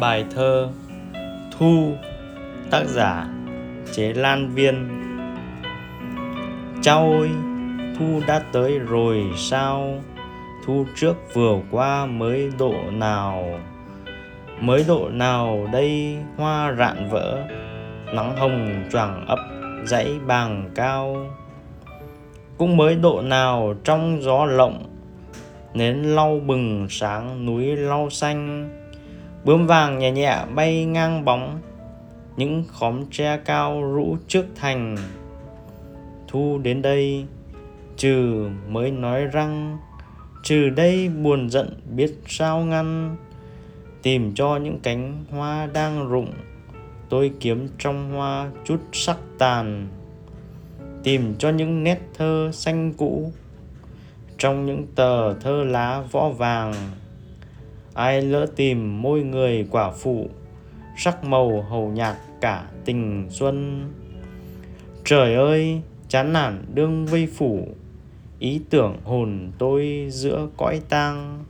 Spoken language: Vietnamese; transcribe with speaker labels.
Speaker 1: Bài thơ Thu Tác giả Chế Lan Viên. Chao ơi, thu đã tới rồi sao? Thu trước vừa qua mới độ nào? Mới độ nào đây hoa rạn vỡ? Nắng hồng choàng ấp dãy bàng cao. Cũng mới độ nào trong gió lộng? Nến lau bừng sáng núi lau xanh. Bướm vàng nhẹ nhẹ, bay ngang bóng. Những khóm tre cao rũ trước thành. Thu đến đây, Trừ mới nói răng. Trừ đây buồn giận, biết sao ngăn. Tìm cho những cánh hoa đang rụng. Tôi kiếm trong hoa chút sắc tàn. Tìm cho những nét thơ xanh cũ. Trong những tờ thơ lá võ vàng ai lỡ tìm môi người quả phụ, sắc màu hầu nhạt cả tình xuân. Trời ơi, chán nản đương vây phủ, ý tưởng hồn tôi giữa cõi tang.